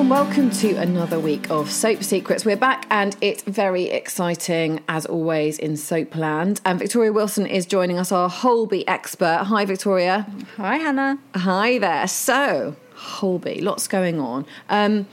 and welcome to another week of Soap Secrets. We're back and it's very exciting as always in Soapland. And Victoria Wilson is joining us, our Holby expert. Hi, Victoria. Hi, Hannah. Hi there. So, Holby, lots going on. Um,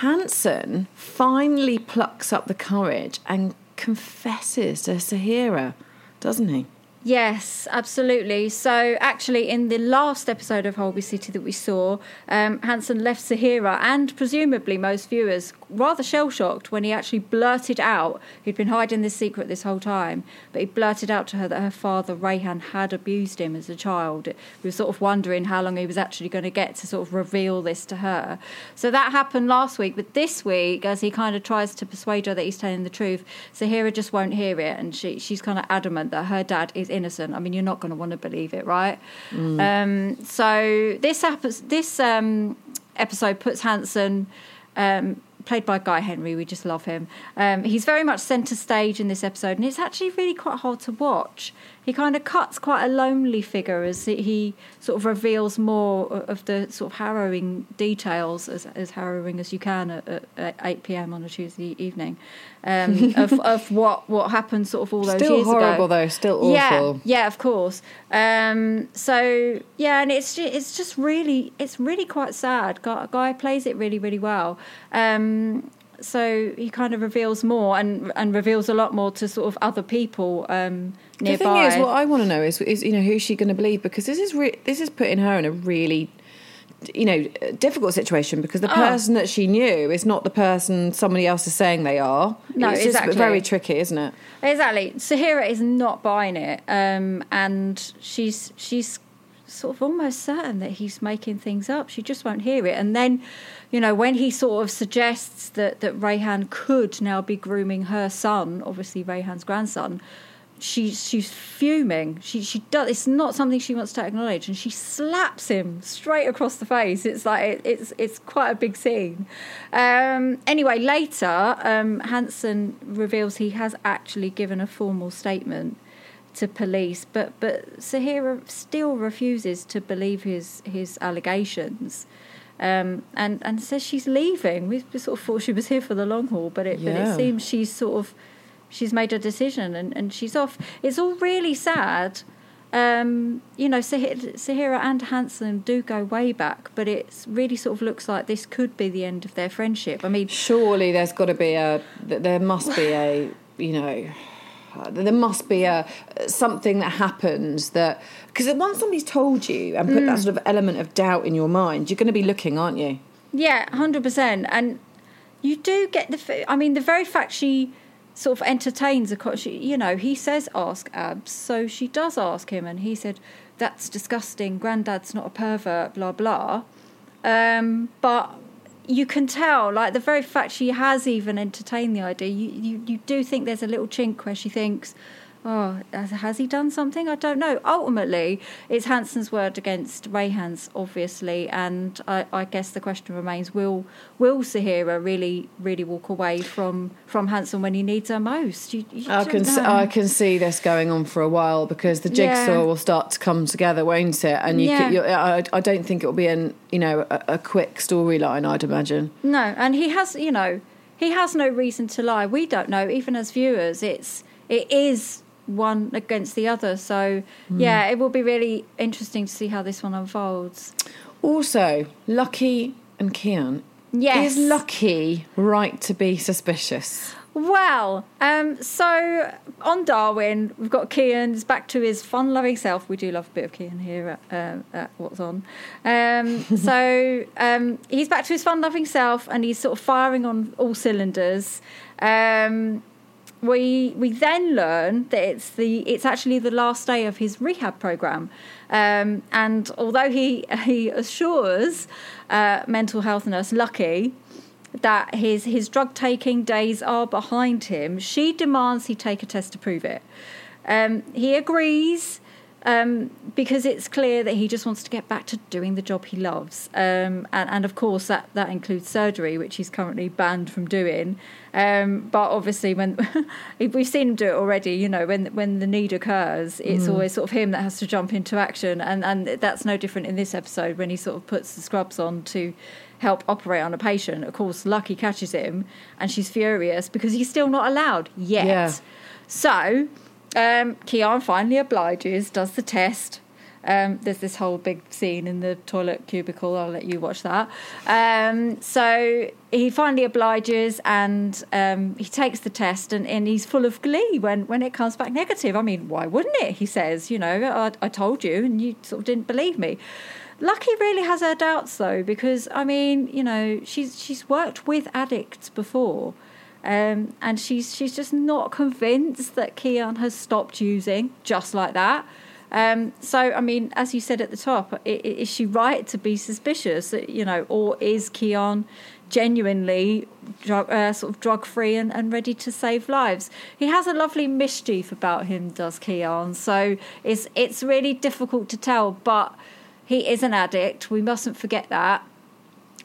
Hanssen finally plucks up the courage and confesses to Sahira, doesn't he? Yes, absolutely. So, actually, in the last episode of Holby City that we saw, um, Hanssen left Sahira and presumably most viewers rather shell shocked when he actually blurted out he'd been hiding this secret this whole time, but he blurted out to her that her father, Rayhan, had abused him as a child. We were sort of wondering how long he was actually going to get to sort of reveal this to her. So, that happened last week, but this week, as he kind of tries to persuade her that he's telling the truth, Sahira just won't hear it, and she, she's kind of adamant that her dad is innocent. I mean, you're not going to want to believe it, right? Mm. Um, so this happens. This um, episode puts Hanssen. Um, played by Guy Henry, we just love him. Um, he's very much centre stage in this episode, and it's actually really quite hard to watch he kind of cuts quite a lonely figure as he sort of reveals more of the sort of harrowing details, as, as harrowing as you can at, at 8 p.m. on a Tuesday evening, um, of, of what, what happened sort of all those still years ago. Still horrible though, still awful. Yeah, yeah, of course. Um, so yeah, and it's just, it's just really it's really quite sad. Guy, Guy plays it really really well. Um, so he kind of reveals more and and reveals a lot more to sort of other people um, nearby. The thing is, what I want to know is, is you know who's she going to believe because this is re- this is putting her in a really you know difficult situation because the oh. person that she knew is not the person somebody else is saying they are. No, it's exactly. very tricky, isn't it? Exactly. Sahira is not buying it, um, and she's she's sort of almost certain that he's making things up. She just won't hear it, and then you know, when he sort of suggests that, that Rayhan could now be grooming her son, obviously Rayhan's grandson, she, she's fuming. She, she does, it's not something she wants to acknowledge, and she slaps him straight across the face. It's like, it, it's, it's quite a big scene. Um, anyway, later, um, Hanssen reveals he has actually given a formal statement to police, but, but Sahira still refuses to believe his, his allegations um, and and says she's leaving. We, we, sort of thought she was here for the long haul, but it yeah. but it seems she's sort of she's made a decision and, and she's off. It's all really sad. Um, you know, Sahira and Hanssen do go way back, but it really sort of looks like this could be the end of their friendship. I mean, surely there's got to be a, there must be a, you know, there must be a something that happens that because once somebody's told you and put mm. that sort of element of doubt in your mind, you're going to be looking, aren't you? Yeah, hundred percent. And you do get the. I mean, the very fact she sort of entertains a. She, you know, he says ask Abs, so she does ask him, and he said that's disgusting. Granddad's not a pervert. Blah blah. Um, but you can tell, like the very fact she has even entertained the idea, you, you, you do think there's a little chink where she thinks, oh, has he done something? I don't know. Ultimately, it's Hanssen's word against Rayhan's, obviously, and I, I, guess the question remains: Will Will Sahira really really walk away from from Hanssen when he needs her most? You, you I can see, I can see this going on for a while because the jigsaw yeah. will start to come together, won't it? And you, yeah. can, I, I don't think it will be an you know a, a quick storyline. I'd imagine. No, and he has you know he has no reason to lie. We don't know, even as viewers. It's it is one against the other. So mm. yeah, it will be really interesting to see how this one unfolds. Also, Lucky and Kian. Yes. Is Lucky right to be suspicious? Well, um, so on Darwin, we've got Kian. He's back to his fun-loving self. We do love a bit of Kian here at, uh, at What's On. Um, so um, he's back to his fun-loving self, and he's sort of firing on all cylinders. Um, we we then learn that it's the it's actually the last day of his rehab program, um, and although he he assures uh, mental health nurse Lucky that his his drug taking days are behind him, she demands he take a test to prove it. Um, he agrees. Um, because it's clear that he just wants to get back to doing the job he loves. Um, and, and, of course, that, that includes surgery, which he's currently banned from doing. Um, but obviously, when we've seen him do it already, you know, when when the need occurs, it's mm. always sort of him that has to jump into action. And, and that's no different in this episode when he sort of puts the scrubs on to help operate on a patient. Of course, Lucky catches him and she's furious because he's still not allowed yet. Yeah. So um, Kian finally obliges, does the test. Um, there's this whole big scene in the toilet cubicle. I'll let you watch that. Um, so he finally obliges and um, he takes the test, and, and, he's full of glee when, when it comes back negative. I mean, why wouldn't it? He says, You know, I, I told you, and you sort of didn't believe me. Lucky really has her doubts though, because I mean, you know, she's she's worked with addicts before. Um, and she's she's just not convinced that Kian has stopped using just like that. Um, so, I mean, as you said at the top, is she right to be suspicious? You know, or is Kian genuinely drug, uh, sort of drug free and, and ready to save lives? He has a lovely mischief about him, does Kian? So it's it's really difficult to tell, but he is an addict. We mustn't forget that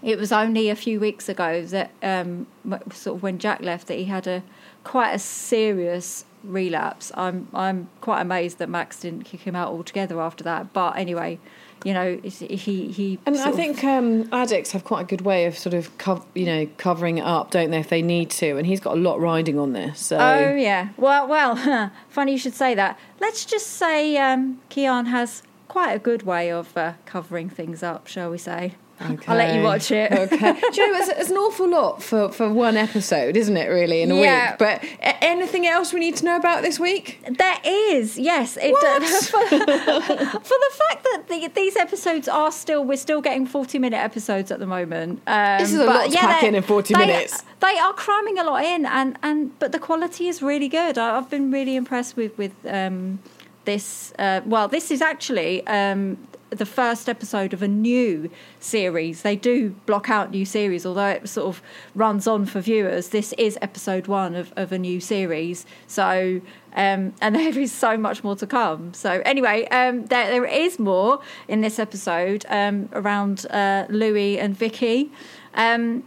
it was only a few weeks ago that um, sort of when Jack left that he had a quite a serious relapse. I'm I'm quite amazed that Max didn't kick him out altogether after that. But anyway, you know, he he. And I think um, addicts have quite a good way of sort of co- you know covering it up, don't they, if they need to? And he's got a lot riding on this. So. Oh yeah. Well, well, funny you should say that. Let's just say um, Kian has quite a good way of uh, covering things up, shall we say? Okay. I'll let you watch it. okay. Do you know, it's, it's, an awful lot for, for one episode, isn't it, really, in a yeah. week? But anything else we need to know about this week? There is, yes. It, for, for, the fact that the, these episodes are still, we're still getting 40 minute episodes at the moment. Um, this is a lot to yeah, pack in in 40 they, minutes. They are cramming a lot in, and, and but the quality is really good. I, have been really impressed with, with um, this. Uh, well, this is actually. Um, the first episode of a new series. They do block out new series, although it sort of runs on for viewers. This is episode one of, of a new series. So, um, and there is so much more to come. So, anyway, um, there, there is more in this episode um, around uh, Louis and Vicky. Um,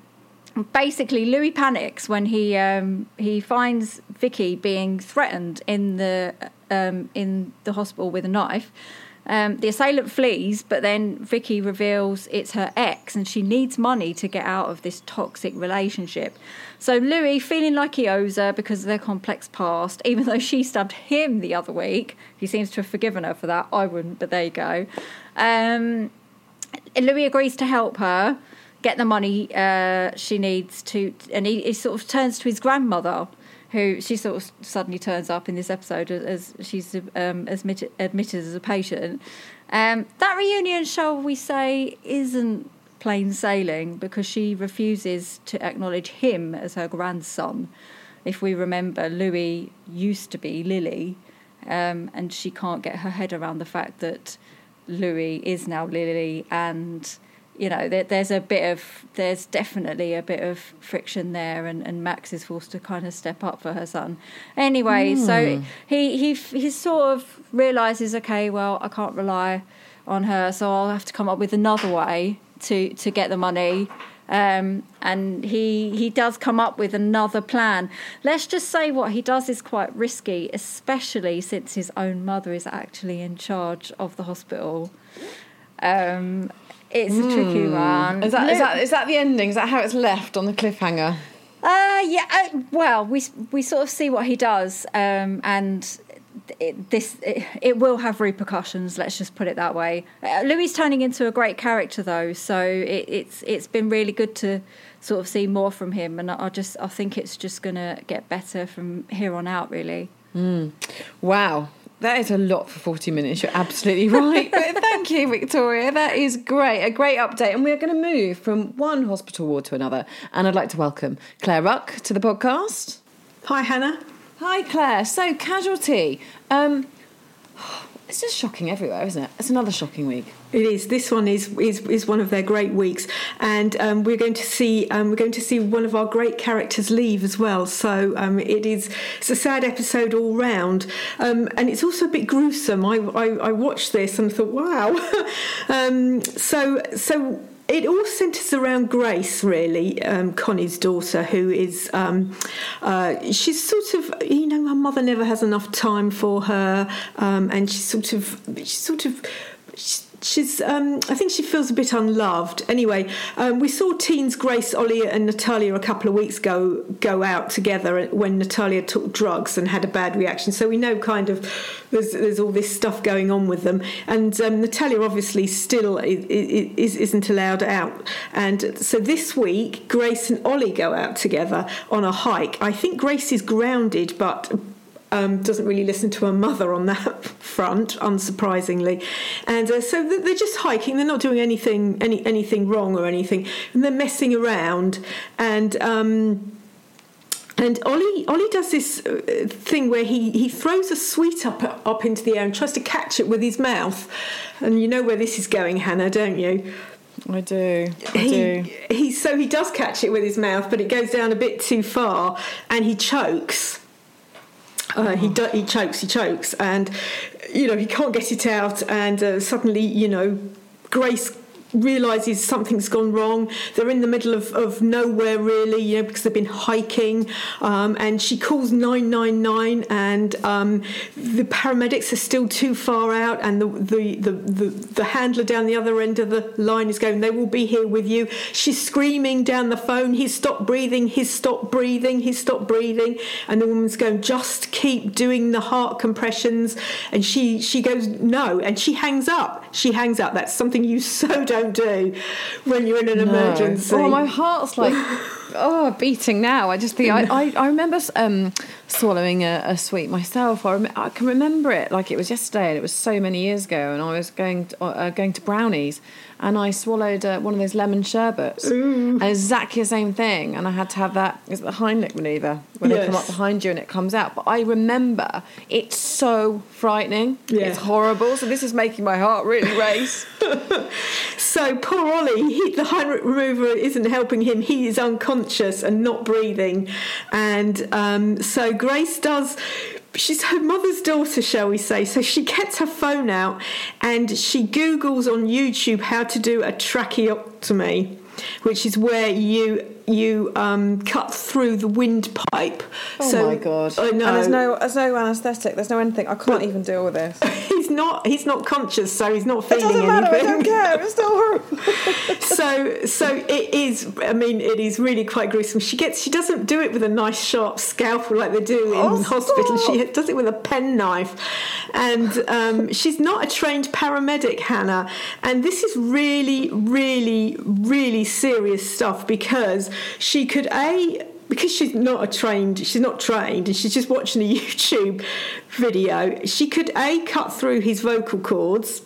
basically, Louis panics when he um, he finds Vicky being threatened in the um, in the hospital with a knife. Um, the assailant flees, but then Vicky reveals it's her ex and she needs money to get out of this toxic relationship. So Louis, feeling like he owes her because of their complex past, even though she stabbed him the other week, he seems to have forgiven her for that. I wouldn't, but there you go. Um, Louis agrees to help her get the money uh, she needs to, and he, he sort of turns to his grandmother who she sort of suddenly turns up in this episode as, she's um, admitted, admitted as a patient. Um, that reunion, shall we say, isn't plain sailing because she refuses to acknowledge him as her grandson. If we remember, Louis used to be Lily, um, and she can't get her head around the fact that Louis is now Lily and you know, there, there's a bit of, there's definitely a bit of friction there, and, and Max is forced to kind of step up for her son. Anyway, mm. so hmm. he he he sort of realizes, okay, well, I can't rely on her, so I'll have to come up with another way to to get the money. Um, and he he does come up with another plan. Let's just say what he does is quite risky, especially since his own mother is actually in charge of the hospital. Um, it's mm. a tricky hmm. one. Is that, is that is that the ending? Is that how it's left on the cliffhanger? Uh, yeah. Uh, well, we we sort of see what he does, um, and it, this it, it, will have repercussions. Let's just put it that way. Uh, Louis turning into a great character, though, so it, it's it's been really good to sort of see more from him, and I just I think it's just going to get better from here on out. Really. Mm. Wow. That is a lot for 40 minutes. You're absolutely right. thank you, Victoria. That is great. A great update. And we're going to move from one hospital ward to another. And I'd like to welcome Claire Ruck to the podcast. Hi, Hannah. Hi, Claire. So, casualty. Um, It's just shocking everywhere, isn't it? It's another shocking week. It is. This one is is, is one of their great weeks, and um, we're going to see um, we're going to see one of our great characters leave as well. So um, it is it's a sad episode all round, um, and it's also a bit gruesome. I, I, I watched this and thought, wow. Um, so so it all centres around Grace, really, um, Connie's daughter, who is, um, uh, she's sort of, you know, her mother never has enough time for her, um, and she's sort of, she's sort of, she's, um, I think she feels a bit unloved. Anyway, um, we saw teens Grace, Ollie, and Natalia a couple of weeks ago go out together when Natalia took drugs and had a bad reaction. So we know kind of there's, there's all this stuff going on with them. And um, Natalia obviously still is, isn't allowed out. And so this week, Grace and Ollie go out together on a hike. I think Grace is grounded, but um, doesn't really listen to her mother on that front, unsurprisingly. And uh, so they're just hiking. They're not doing anything any anything wrong or anything, and they're messing around. And um, and Ollie Ollie does this uh, thing where he, he throws a sweet up up into the air and tries to catch it with his mouth. And you know where this is going, Hannah, don't you? I do. I he, do. He so he does catch it with his mouth, but it goes down a bit too far, and he chokes. Uh, he do, he chokes, he chokes, and you know he can't get it out, and uh, suddenly you know Grace realizes something's gone wrong. They're in the middle of, of nowhere, really, you know, because they've been hiking. Um, and she calls 999, and um, the paramedics are still too far out. And the, the, the, the, the handler down the other end of the line is going, They will be here with you. She's screaming down the phone, He's stopped breathing, he's stopped breathing, he's stopped breathing. And the woman's going, Just keep doing the heart compressions. And she, she goes, No. And she hangs up. She hangs up. That's something you so don't don't do when you're in an no. emergency. Oh, my heart's like oh beating now. I just think I, I, I remember um, swallowing a, a, sweet myself. I, rem- I can remember it like it was yesterday, and it was so many years ago. And I was going to, uh, going to brownies, and I swallowed uh, one of those lemon sherbets, and exactly the same thing. And I had to have that, it's the Heimlich maneuver when yes. they come up behind you and it comes out. But I remember it's so frightening. Yeah. It's horrible. So this is making my heart really race. so poor Ollie, he, the Heimlich remover isn't helping him. He is unconscious and not breathing, and um, so Grace does she's her mother's daughter, shall we say. So she gets her phone out and she Googles on YouTube how to do a tracheotomy, which is where you you um, cut through the windpipe. Oh so, my god! I know. And there's no there's no anaesthetic. There's no anything. I can't even deal with this. He's not he's not conscious, so he's not feeling it doesn't matter. I don't care. It's still horrible. so so it is. I mean, it is really quite gruesome. She gets she doesn't do it with a nice sharp scalpel like they do in oh, hospital. She does it with a penknife, and um, she's not a trained paramedic, Hannah. And this is really, really, really serious stuff because she could a because she's not a trained she's not trained and she's just watching a YouTube video she could a cut through his vocal cords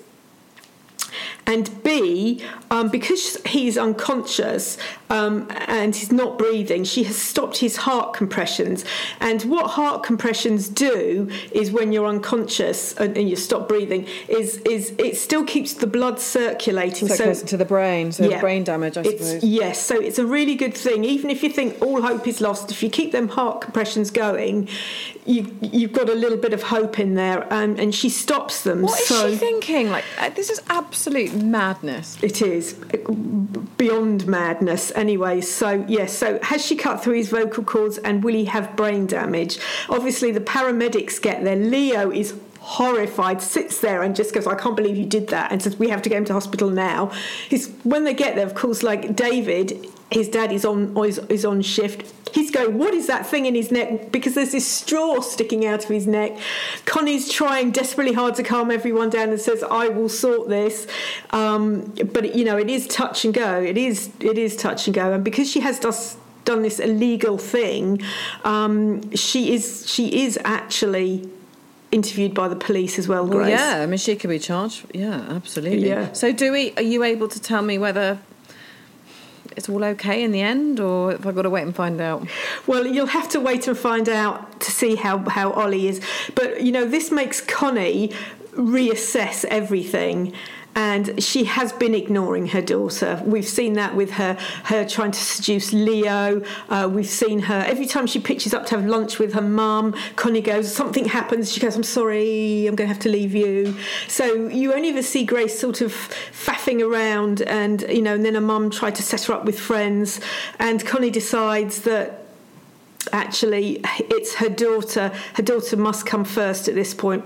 and B, um, because he's unconscious um, and he's not breathing, she has stopped his heart compressions. And what heart compressions do is when you're unconscious and, and you stop breathing, is is it still keeps the blood circulating. So, so to the brain, so yeah, brain damage, I suppose. Yes, so it's a really good thing. Even if you think all hope is lost, if you keep them heart compressions going, you you've got a little bit of hope in there. Um, and she stops them. What so, is she thinking? Like uh, this is absolute madness. It is beyond madness, anyway. So, yes, so has she cut through his vocal cords and will he have brain damage? Obviously, the paramedics get there. Leo is horrified, sits there and just goes, I can't believe you did that, and says, We have to get him to hospital now. He's, when they get there, of course, like David, his dad is on is, is on shift. He's going, What is that thing in his neck? Because there's this straw sticking out of his neck. Connie's trying desperately hard to calm everyone down and says, I will sort this. Um, but you know, it is touch and go. It is it is touch and go. And because she has done this illegal thing, um, she is she is actually interviewed by the police as well, Grace. Well, yeah, I mean, she could be charged. Yeah, absolutely. Yeah. So, do we? Are you able to tell me whether it's all okay in the end, or have I got to wait and find out? Well, you'll have to wait and find out to see how how Ollie is. But you know, this makes Connie reassess everything and she has been ignoring her daughter. We've seen that with her her trying to seduce Leo. Uh, we've seen her every time she pitches up to have lunch with her mum. Connie goes, something happens. She goes, I'm sorry, I'm going to have to leave you. So you only ever see Grace sort of faffing around, and you know, and then her mum tried to set her up with friends, and Connie decides that actually it's her daughter her daughter must come first at this point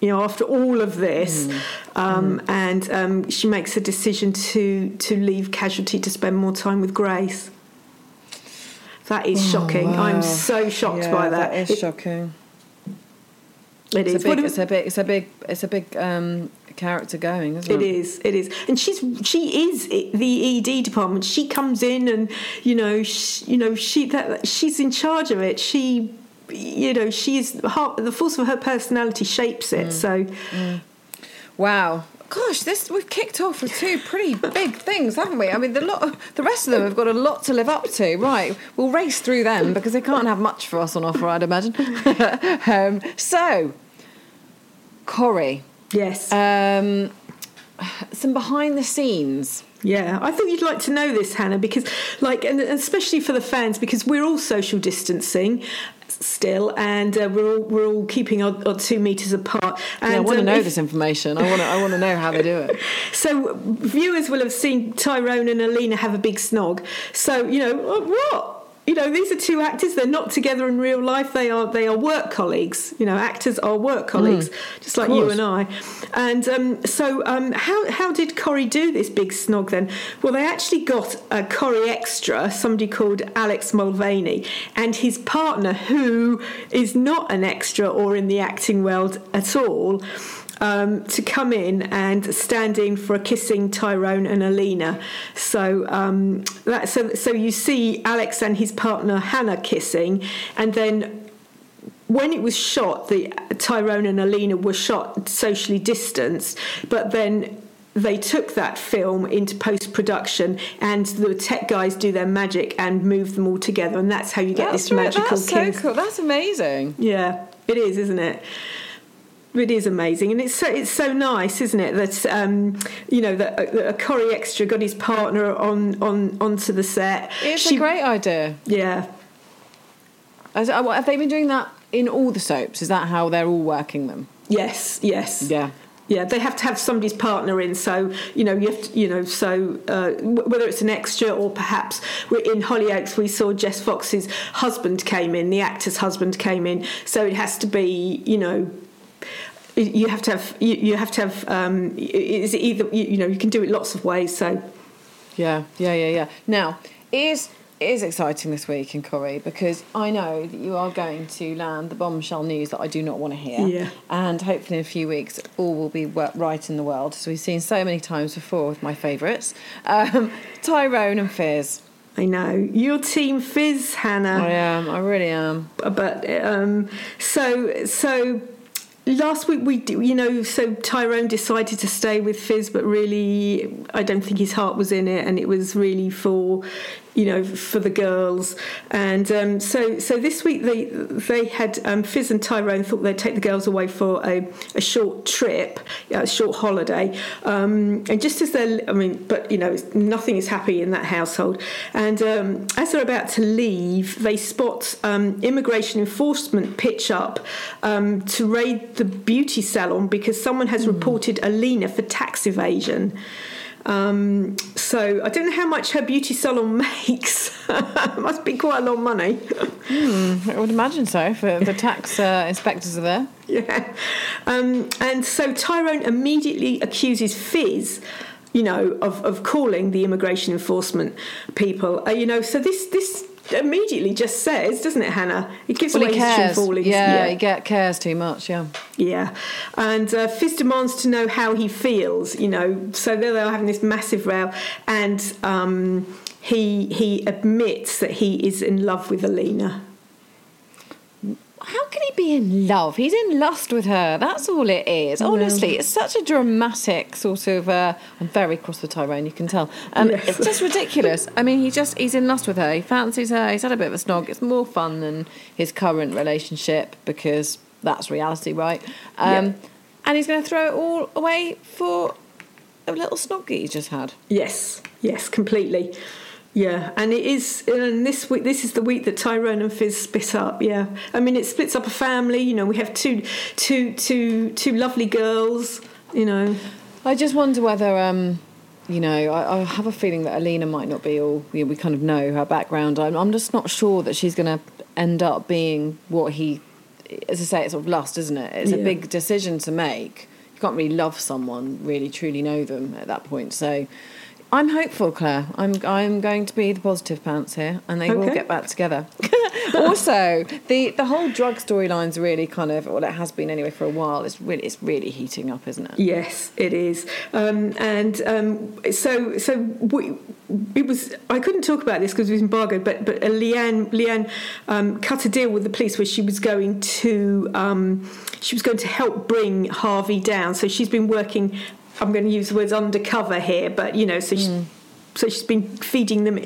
you know, after all of this, mm. Um, mm. and um, she makes a decision to to leave Casualty to spend more time with Grace. That is oh, shocking. Wow. I'm so shocked yeah, by that. That is it, shocking. It it's is. A big, it's a big. It's a big. It's a big um, character going, isn't it? It is. It is. And she's she is the ED department. She comes in and you know she, you know she that she's in charge of it. She you know, she's the force of her personality shapes it. Mm. So, mm. wow. Gosh, this we've kicked off with two pretty big things, haven't we? I mean, the lot, the rest of them have got a lot to live up to. Right, we'll race through them because they can't have much for us on offer, I'd imagine. um, so, Corrie, yes, um, some behind the scenes. Yeah, I thought you'd like to know this, Hannah, because, like, and especially for the fans, because we're all social distancing, still, and uh, we're all we're all keeping our, our two meters apart. And, yeah, I want to um, know if, this information. I want to I want to know how they do it. so viewers will have seen Tyrone and Alina have a big snog. So you know what you know these are two actors. They're not together in real life. They are they are work colleagues. You know actors are work colleagues mm, just like you and I. And um, so um, how how did Corrie do this big snog then? Well they actually got a Corrie extra somebody called Alex Mulvaney and his partner who is not an extra or in the acting world at all um, to come in and stand in for a kissing Tyrone and Alina. So um, that so so you see Alex and his partner Hannah kissing, and then. When it was shot, the Tyrone and Alina were shot socially distanced, but then they took that film into post production and the tech guys do their magic and move them all together and that's how you get that's this magical that's kiss. So cool. That's amazing. Yeah, it is, isn't it? It is amazing, and it's so it's so nice, isn't it? That um, you know that a, a Corrie extra got his partner on on onto the set. It's she, a great idea. Yeah. As, uh, have they been doing that in all the soaps? Is that how they're all working them? Yes. Yes. Yeah. Yeah, they have to have somebody's partner in. So you know, you have to, you know, so uh, whether it's an extra or perhaps in Hollyoaks, we saw Jess Fox's husband came in, the actor's husband came in. So it has to be, you know, you have to have you, you have to have um, is either you, you, know you can do it lots of ways so yeah yeah yeah yeah now is it is exciting this week in Corrie because I know that you are going to land the bombshell news that I do not want to hear. Yeah. And hopefully in a few weeks all will be right in the world, as we've seen so many times before with my favourites. Um, Tyrone and Fiz. I know your team Fiz, Hannah. I am. I really am. But um, so so last week we you know so Tyrone decided to stay with Fiz but really I don't think his heart was in it and it was really for you know, for the girls. And um, so, so this week they they had um, Fiz and Tyrone thought they'd take the girls away for a, a short trip, a short holiday. Um, and just as they're, I mean, but you know, nothing is happy in that household. And um, as they're about to leave, they spot um, immigration enforcement pitch up um, to raid the beauty salon because someone has mm. reported Alina for tax evasion. Um, so I don't know how much her beauty salon makes. Must be quite a lot of money. Hmm, I would imagine so. For the tax uh, inspectors are there. Yeah, um, and so Tyrone immediately accuses Fiz you know, of, of calling the immigration enforcement people. Uh, you know, so this this immediately just says, doesn't it, Hannah? It gives well, away his true Yeah, yeah, he get, cares too much. Yeah, yeah. And uh, Fiz demands to know how he feels. You know, so they're, they're having this massive row, and um, he he admits that he is in love with Alina how can he be in love? He's in lust with her. That's all it is. Honestly, it's such a dramatic sort of. Uh, I'm very cross with Tyrone. You can tell. Um, yes. It's just ridiculous. I mean, he just he's in lust with her. He fancies her. He's had a bit of a snog. It's more fun than his current relationship because that's reality, right? Um, yeah. and he's going to throw it all away for a little snoggy he's just had. Yes, yes, completely. Yeah, and it is. And this week, this is the week that Tyrone and Fiz split up. Yeah, I mean, it splits up a family. You know, we have two, two, two, two lovely girls. You know, I just wonder whether, um, you know, I, I have a feeling that Alina might not be all. You know, we kind of know her background. I'm, I'm just not sure that she's going to end up being what he. As I say, it's sort of lust, isn't it? It's a big decision to make. You can't really love someone, really truly know them at that point. So. I'm hopeful, Claire. I'm I'm going to be the positive pants here, and they will get back together. also, the the whole drug storyline's really kind of, well, it has been anyway for a while. It's really it's really heating up, isn't it? Yes, it is, um, and um, so so we, it was. I couldn't talk about this because it was embargoed, but but uh, Leanne Leanne um, cut a deal with the police where she was going to um, she was going to help bring Harvey down. So she's been working. I'm going to use the words undercover here, but you know, so she, so she's been feeding them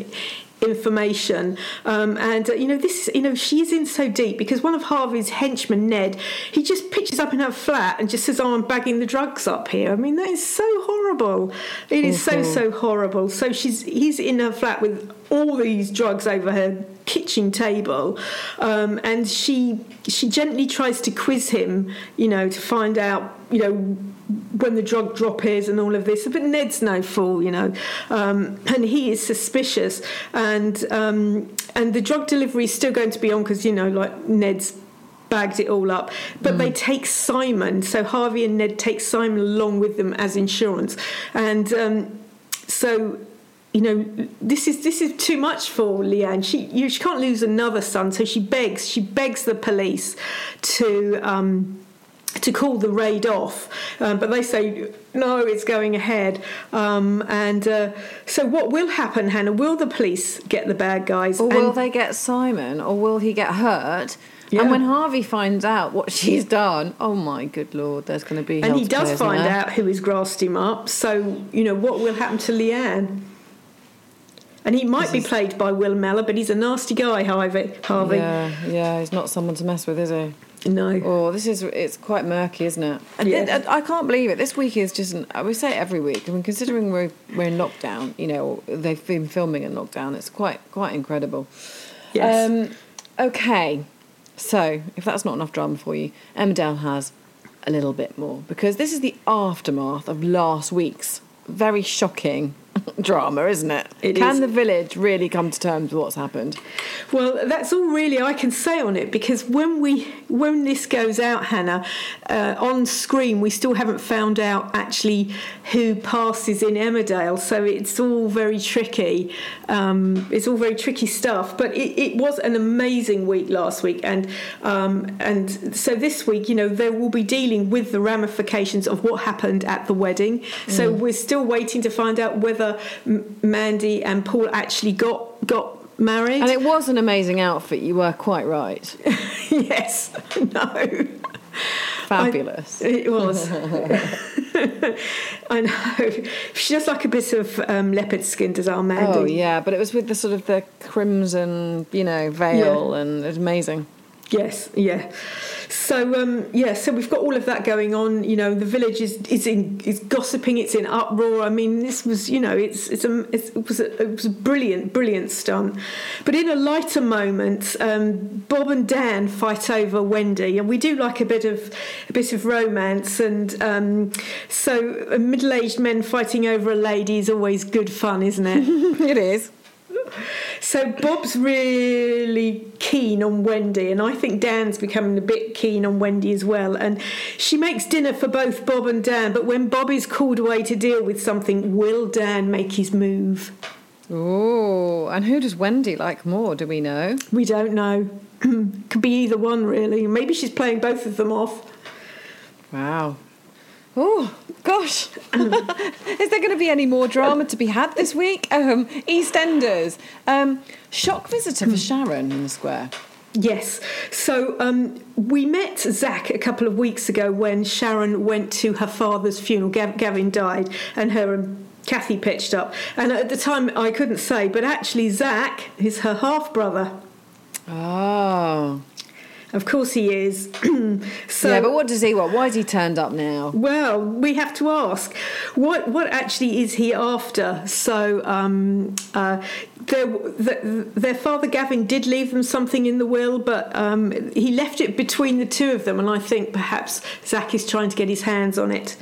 information. Um, and uh, you know this you know she's in so deep because one of harvey's henchmen ned he just pitches up in her flat and just says oh i'm bagging the drugs up here. I mean that is so horrible. It is so so horrible. So she's he's in her flat with all these drugs over her kitchen table. Um, and she she gently tries to quiz him you know to find out you know when the drug drop is and all of this. But Ned's no fool, you know, um, and he is suspicious. And um, and the drug delivery is still going to be on because you know, like Ned's bagged it all up. But they take Simon, so Harvey and Ned take Simon along with them as insurance, and um, so. You know, this is this is too much for Leanne. She you, she can't lose another son, so she begs she begs the police to um, to call the raid off, um, but they say no, it's going ahead. Um, and uh, so, what will happen, Hannah? Will the police get the bad guys? Or will And- they get Simon, or will he get hurt? Yeah. And when Harvey finds out what she's done, oh my good lord, there's going to be. and he does isn't find out who has grassed him up. So, you know, what will happen to Leanne? And he might be played by Will Mellor, but he's a nasty guy, Harvey. Harvey. Yeah, yeah, he's not someone to mess with, is he? No. Oh, this is it's quite murky, isn't it? I, Yeah. I, I can't believe it. This week is just. An, I would say it every week. I mean, considering we're we're in lockdown, you know, they've been filming in lockdown. It's quite quite incredible. Yes. Um, okay, so if that's not enough drama for you, Emmerdale has a little bit more because this is the aftermath of last week's very shocking drama, isn't it? It Can is. the village really come to terms with what's happened? Well, that's all really I can say on it because when we when this goes out, Hannah, uh, on screen we still haven't found out actually who passes in Emmerdale, so it's all very tricky. Um, it's all very tricky stuff. But it, it was an amazing week last week, and um, and so this week, you know, they will be dealing with the ramifications of what happened at the wedding. So we're still waiting to find out whether Mandy and Paul actually got got married. And it was an amazing outfit. You were quite right. yes, no. Fabulous. It was. I know. She just like a bit of um, leopard skin, does our Mandy? Oh yeah, but it was with the sort of the crimson, you know, veil, and it was amazing. Yes, yeah. So um, yeah, so we've got all of that going on. You know, the village is is in is gossiping. It's in uproar. I mean, this was you know, it's it's a it's, it was a, it was a brilliant brilliant stunt. But in a lighter moment, um, Bob and Dan fight over Wendy, and we do like a bit of a bit of romance. And um, so uh, middle aged men fighting over a lady is always good fun, isn't it? it is. So Bob's really keen on Wendy, and I think Dan's becoming a bit keen on Wendy as well. And she makes dinner for both Bob and Dan, but when Bob is called away to deal with something, will Dan make his move? Oh, and who does Wendy like more? Do we know? We don't know. Could be either one, really. Maybe she's playing both of them off. Wow. Oh gosh, is there going to be any more drama to be had this week? Um, EastEnders, um, shock visitor for Sharon in the square. Yes. So um, we met Zach a couple of weeks ago when Sharon went to her father's funeral. Gavin died, and her and Kathy pitched up. And at the time, I couldn't say, but actually, Zach is her half brother. Oh, Of course he is. so, yeah, but what does he want? Why has he turned up now? Well, we have to ask what what actually is he after? So, um, uh, their, the, their father Gavin did leave them something in the will, but um, he left it between the two of them, and I think perhaps Zach is trying to get his hands on it.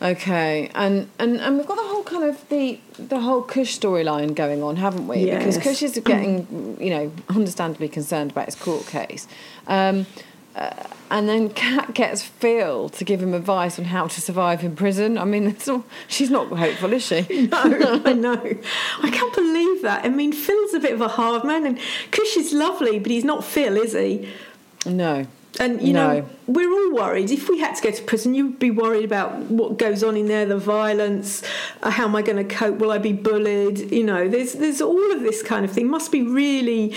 Okay, and, and and we've got the whole kind of the the whole Kush storyline going on, haven't we? Yes. Because Kush is getting, you know, understandably concerned about his court case, um, uh, and then Kat gets Phil to give him advice on how to survive in prison. I mean, it's all, she's not hopeful, is she? No, I know. I can't believe that. I mean, Phil's a bit of a hard man, and Kush is lovely, but he's not Phil, is he? No. And you No. know, we're all worried. If we had to go to prison, you'd be worried about what goes on in there, the violence. Uh, how am I going to cope? Will I be bullied? You know, there's there's all of this kind of thing. Must be really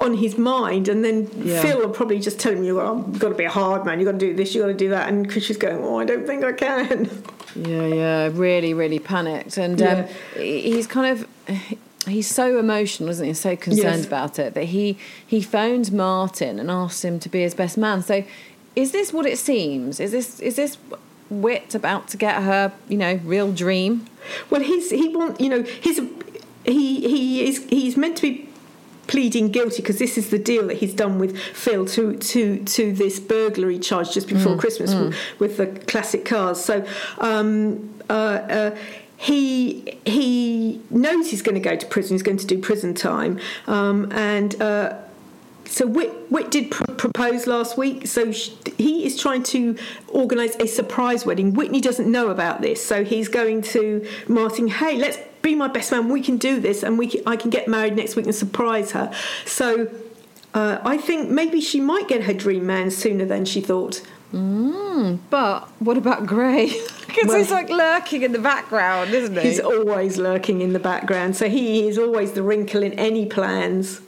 on his mind. And then Yeah. Phil will probably just tell him, "You've got, to be a hard man. You've got to do this. You've got to do that." And Kush is going, "Oh, I don't think I can." Yeah, yeah, really, really panicked, and um, Yeah. he- he's kind of he's so emotional, isn't he? So concerned Yes. about it that he he phones Martin and asks him to be his best man. So, is this what it seems? Is this is this Whit about to get her, you know, real dream? Well, he's he want you know he's he he is he's meant to be pleading guilty because this is the deal that he's done with Phil to to to this burglary charge just before Christmas With, with the classic cars. So. Um, uh, uh, he he knows he's going to go to prison. He's going to do prison time, um, and uh, so Whit, Whit did pr- propose last week. So sh- he is trying to organise a surprise wedding. Whitney doesn't know about this, so he's going to Martin. Hey, let's be my best man. We can do this, and we can, I can get married next week and surprise her. So uh, I think maybe she might get her dream man sooner than she thought. Mm, but what about Gray? Because Well- he's like lurking in the background, isn't he? He's always lurking in the background, so he is always the wrinkle in any plans.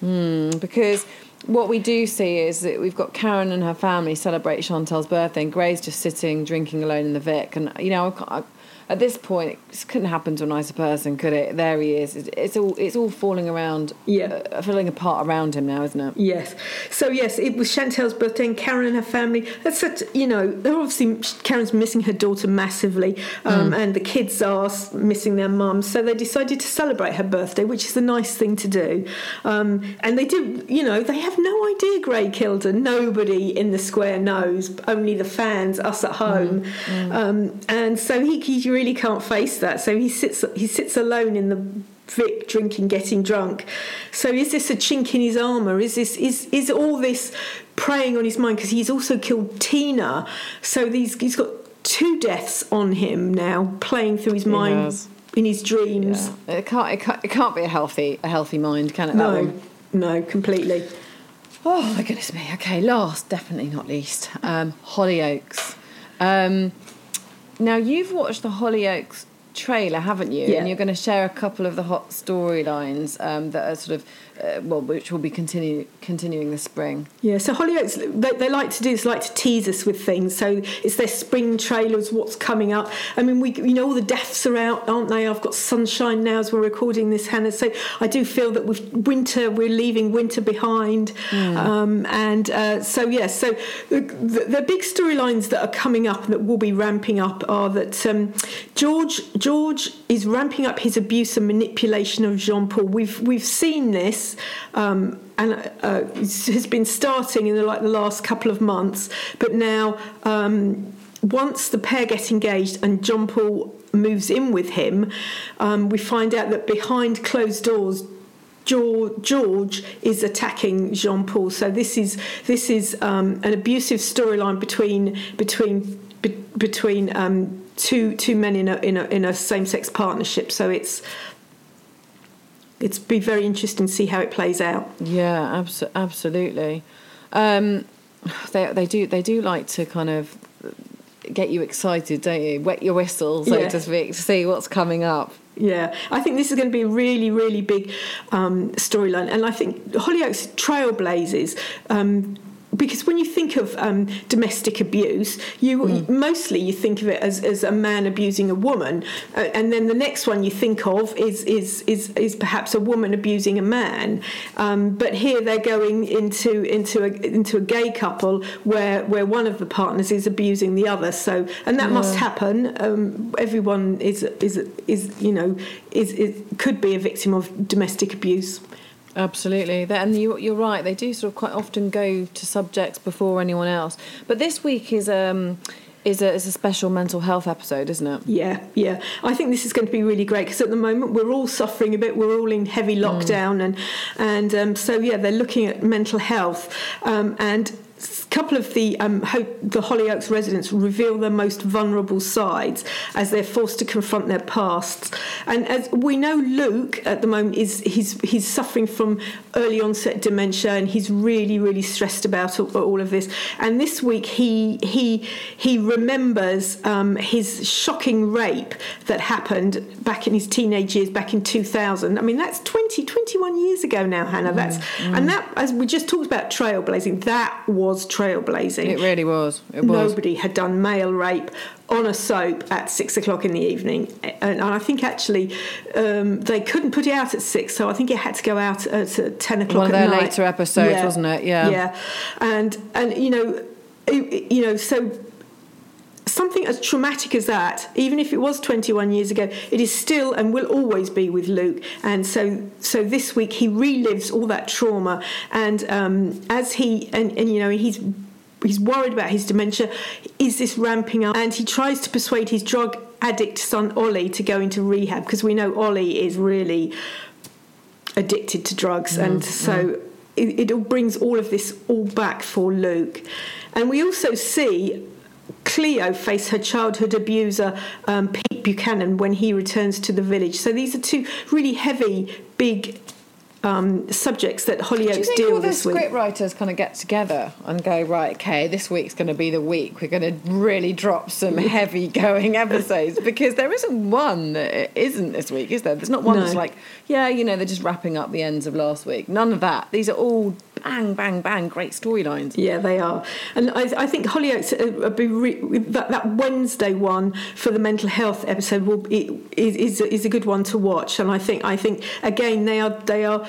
Hmm, because what we do see is that we've got Karen and her family celebrate Chantelle's birthday, and Gray's just sitting drinking alone in the Vic. And you know, I can't- I, at this point, it couldn't happen to a nicer person, could it? There he is. It's, all it's all falling around, Yeah. uh, falling apart around him now, isn't it? Yes. So yes, it was Chantelle's birthday, and Karen and her family. That's such, you know, they're obviously Karen's missing her daughter massively, um, and the kids are missing their mum. So they decided to celebrate her birthday, which is a nice thing to do. Um, and they did, you know, they have no idea Gray killed her. Nobody in the square knows. Only the fans, us at home. Um, and so he, he really can't face that. So he sits he sits alone in the Vic drinking, getting drunk. So is this a chink in his armour? Is this is is all this preying on his mind? Because he's also killed Tina. So these he's got two deaths on him now, playing through his mind has. in his dreams. Yeah. It can't, it can't. It can't be a healthy a healthy mind, can it? No, no, completely. Oh my goodness me. Okay, last, definitely not least, um, Hollyoaks. Um, now you've watched the Hollyoaks trailer, haven't you? Yeah. And you're going to share a couple of the hot storylines um, that are sort of, uh, well, which will be continue, continuing this spring. Yeah, so Hollyoaks, they, they like to do is like to tease us with things. So it's their spring trailers, what's coming up. I mean, we, you know, all the deaths are out, aren't they? I've got sunshine now as we're recording this, Hannah. So I do feel that with winter, we're leaving winter behind. Um, and uh, so, yes, so the, the, the big storylines that are coming up and that will be ramping up are that um, George George is ramping up his abuse and manipulation of John Paul. We've we've seen this. Um, and uh, has been starting in the, like the last couple of months, but now um, once the pair get engaged and John Paul moves in with him, um, we find out that behind closed doors, George, George is attacking John Paul. So this is this is um, an abusive storyline between between be, between um, two two men in a in a, in a same sex partnership. So it's it's be very interesting to see how it plays out. Yeah, abso- absolutely. Um, they they do they do like to kind of get you excited, don't you? Wet your whistle, so Yeah. to speak, to see what's coming up. Yeah, I think this is going to be a really, really big um, storyline, and I think Hollyoaks trailblazes. Um, because when you think of um, domestic abuse, you mm. mostly you think of it as, as a man abusing a woman, uh, and then the next one you think of is is is, is perhaps a woman abusing a man. Um, but here they're going into into a into a gay couple where where one of the partners is abusing the other. So and that yeah. must happen. Um, everyone is is is you know is, is could be a victim of domestic abuse. Absolutely, and you, are right. They do sort of quite often go to subjects before anyone else. But this week is um, is a, is a special mental health episode, isn't it? Yeah, yeah. I think this is going to be really great because at the moment we're all suffering a bit. We're all in heavy lockdown, mm. and and um, so yeah, they're looking at mental health um, and couple of the um, the Hollyoaks residents reveal their most vulnerable sides as they're forced to confront their pasts. And as we know, Luke at the moment is he's he's suffering from early onset dementia, and he's really really stressed about all, all of this. And this week he he he remembers um, his shocking rape that happened back in his teenage years, back in 2000. I mean, that's 20 21 years ago now, Hannah. That's mm, and that as we just talked about trailblazing, that was trailblazing. It really was. It was. Nobody had done male rape on a soap at six o'clock in the evening, and, I think actually um, they couldn't put it out at six, so I think it had to go out at ten o'clock. One of their later episodes, yeah. wasn't it? Yeah, yeah, and and you know, it, you know, so something as traumatic as that, even if it was 21 years ago, it is still and will always be with Luke. And so, so this week he relives all that trauma, and um, as he and, and you know he's he's worried about his dementia. Is this ramping up? And he tries to persuade his drug addict son Ollie to go into rehab because we know Ollie is really addicted to drugs, mm, and so. Mm. It, it all brings all of this all back for Luke. And we also see Cleo face her childhood abuser, um, Pete Buchanan, when he returns to the village. So these are two really heavy, big um, subjects that Hollyoaks Do you deal all the script writers kind of get together and go, right, okay, this week's going to be the week. We're going to really drop some heavy going episodes because there isn't one that isn't this week, is there? There's not one no. that's like, yeah, you know, they're just wrapping up the ends of last week. None of that. These are all bang, bang, bang, great storylines. Yeah, they are. And I, I think Hollyoaks, uh, be re- that, that Wednesday one for the mental health episode will be, is, is, is a good one to watch. And I think, I think again, they are, they are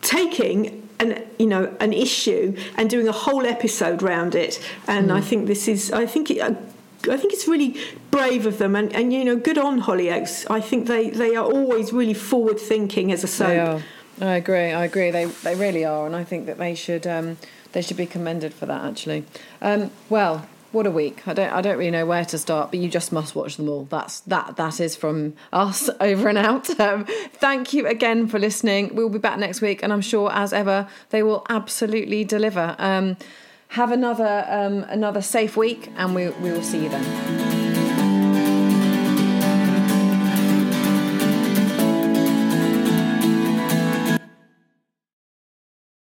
taking an you know an issue and doing a whole episode around it and mm. I think this is I think it, I think it's really brave of them and, and you know good on Hollyoaks I think they, they are always really forward thinking as a soap I agree I agree they they really are and I think that they should um, they should be commended for that actually um, well what a week! I don't I don't really know where to start, but you just must watch them all. That's that that is from us over and out. Um, thank you again for listening. We'll be back next week, and I'm sure as ever they will absolutely deliver. Um, have another um, another safe week, and we we will see you then.